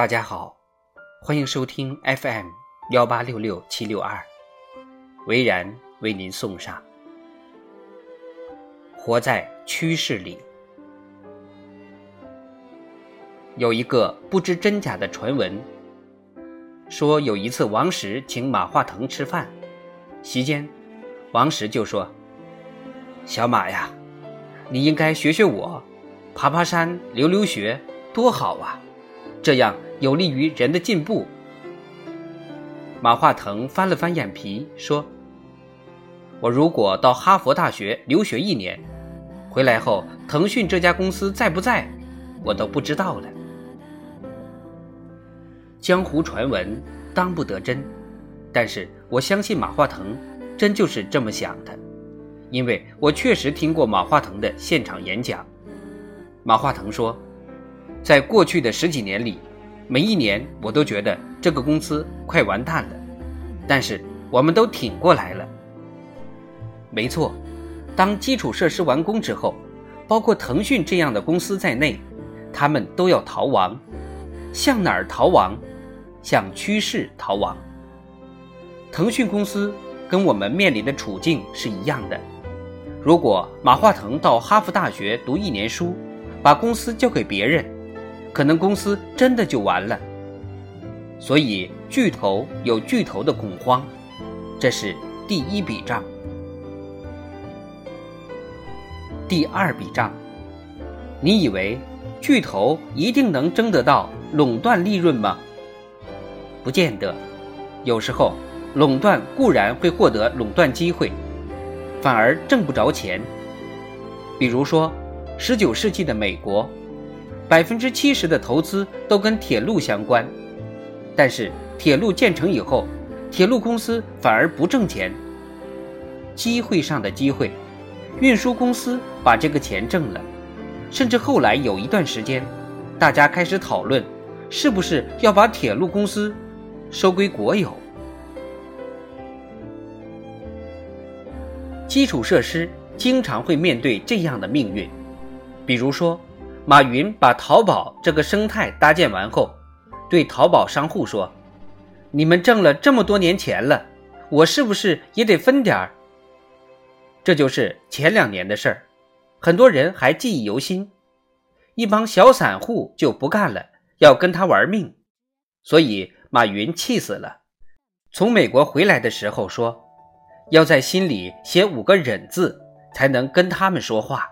大家好，欢迎收听 FM 幺八六六七六二，维然为您送上。活在趋势里，有一个不知真假的传闻，说有一次王石请马化腾吃饭，席间，王石就说：“小马呀，你应该学学我，爬爬山，留留学，多好啊！这样。”有利于人的进步。马化腾翻了翻眼皮，说：“我如果到哈佛大学留学一年，回来后腾讯这家公司在不在，我都不知道了。”江湖传闻当不得真，但是我相信马化腾真就是这么想的，因为我确实听过马化腾的现场演讲。马化腾说，在过去的十几年里。每一年，我都觉得这个公司快完蛋了，但是我们都挺过来了。没错，当基础设施完工之后，包括腾讯这样的公司在内，他们都要逃亡。向哪儿逃亡？向趋势逃亡。腾讯公司跟我们面临的处境是一样的。如果马化腾到哈佛大学读一年书，把公司交给别人。可能公司真的就完了，所以巨头有巨头的恐慌，这是第一笔账。第二笔账，你以为巨头一定能争得到垄断利润吗？不见得，有时候垄断固然会获得垄断机会，反而挣不着钱。比如说，十九世纪的美国。百分之七十的投资都跟铁路相关，但是铁路建成以后，铁路公司反而不挣钱。机会上的机会，运输公司把这个钱挣了，甚至后来有一段时间，大家开始讨论，是不是要把铁路公司收归国有。基础设施经常会面对这样的命运，比如说。马云把淘宝这个生态搭建完后，对淘宝商户说：“你们挣了这么多年钱了，我是不是也得分点儿？”这就是前两年的事儿，很多人还记忆犹新。一帮小散户就不干了，要跟他玩命，所以马云气死了。从美国回来的时候说：“要在心里写五个忍字，才能跟他们说话。”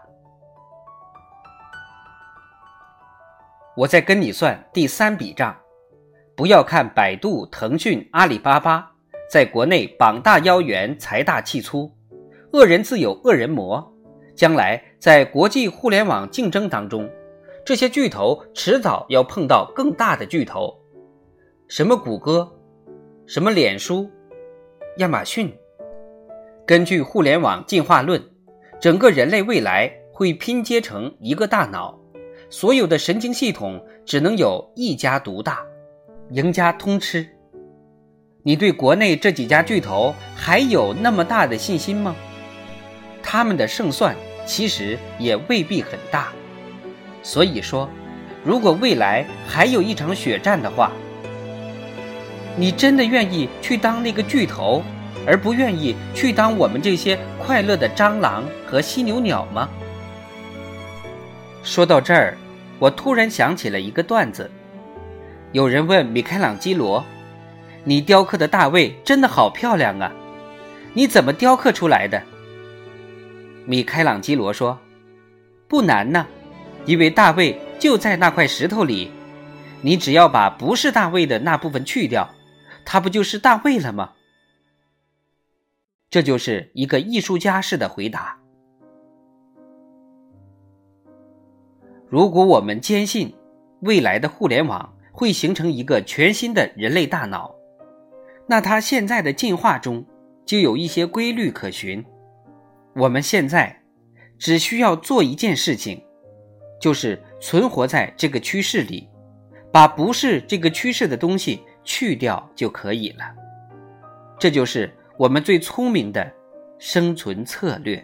我在跟你算第三笔账，不要看百度、腾讯、阿里巴巴在国内膀大腰圆、财大气粗，恶人自有恶人磨。将来在国际互联网竞争当中，这些巨头迟早要碰到更大的巨头，什么谷歌，什么脸书、亚马逊。根据互联网进化论，整个人类未来会拼接成一个大脑。所有的神经系统只能有一家独大，赢家通吃。你对国内这几家巨头还有那么大的信心吗？他们的胜算其实也未必很大。所以说，如果未来还有一场血战的话，你真的愿意去当那个巨头，而不愿意去当我们这些快乐的蟑螂和犀牛鸟吗？说到这儿，我突然想起了一个段子。有人问米开朗基罗：“你雕刻的大卫真的好漂亮啊，你怎么雕刻出来的？”米开朗基罗说：“不难呢，因为大卫就在那块石头里，你只要把不是大卫的那部分去掉，他不就是大卫了吗？”这就是一个艺术家式的回答。如果我们坚信未来的互联网会形成一个全新的人类大脑，那它现在的进化中就有一些规律可循。我们现在只需要做一件事情，就是存活在这个趋势里，把不是这个趋势的东西去掉就可以了。这就是我们最聪明的生存策略。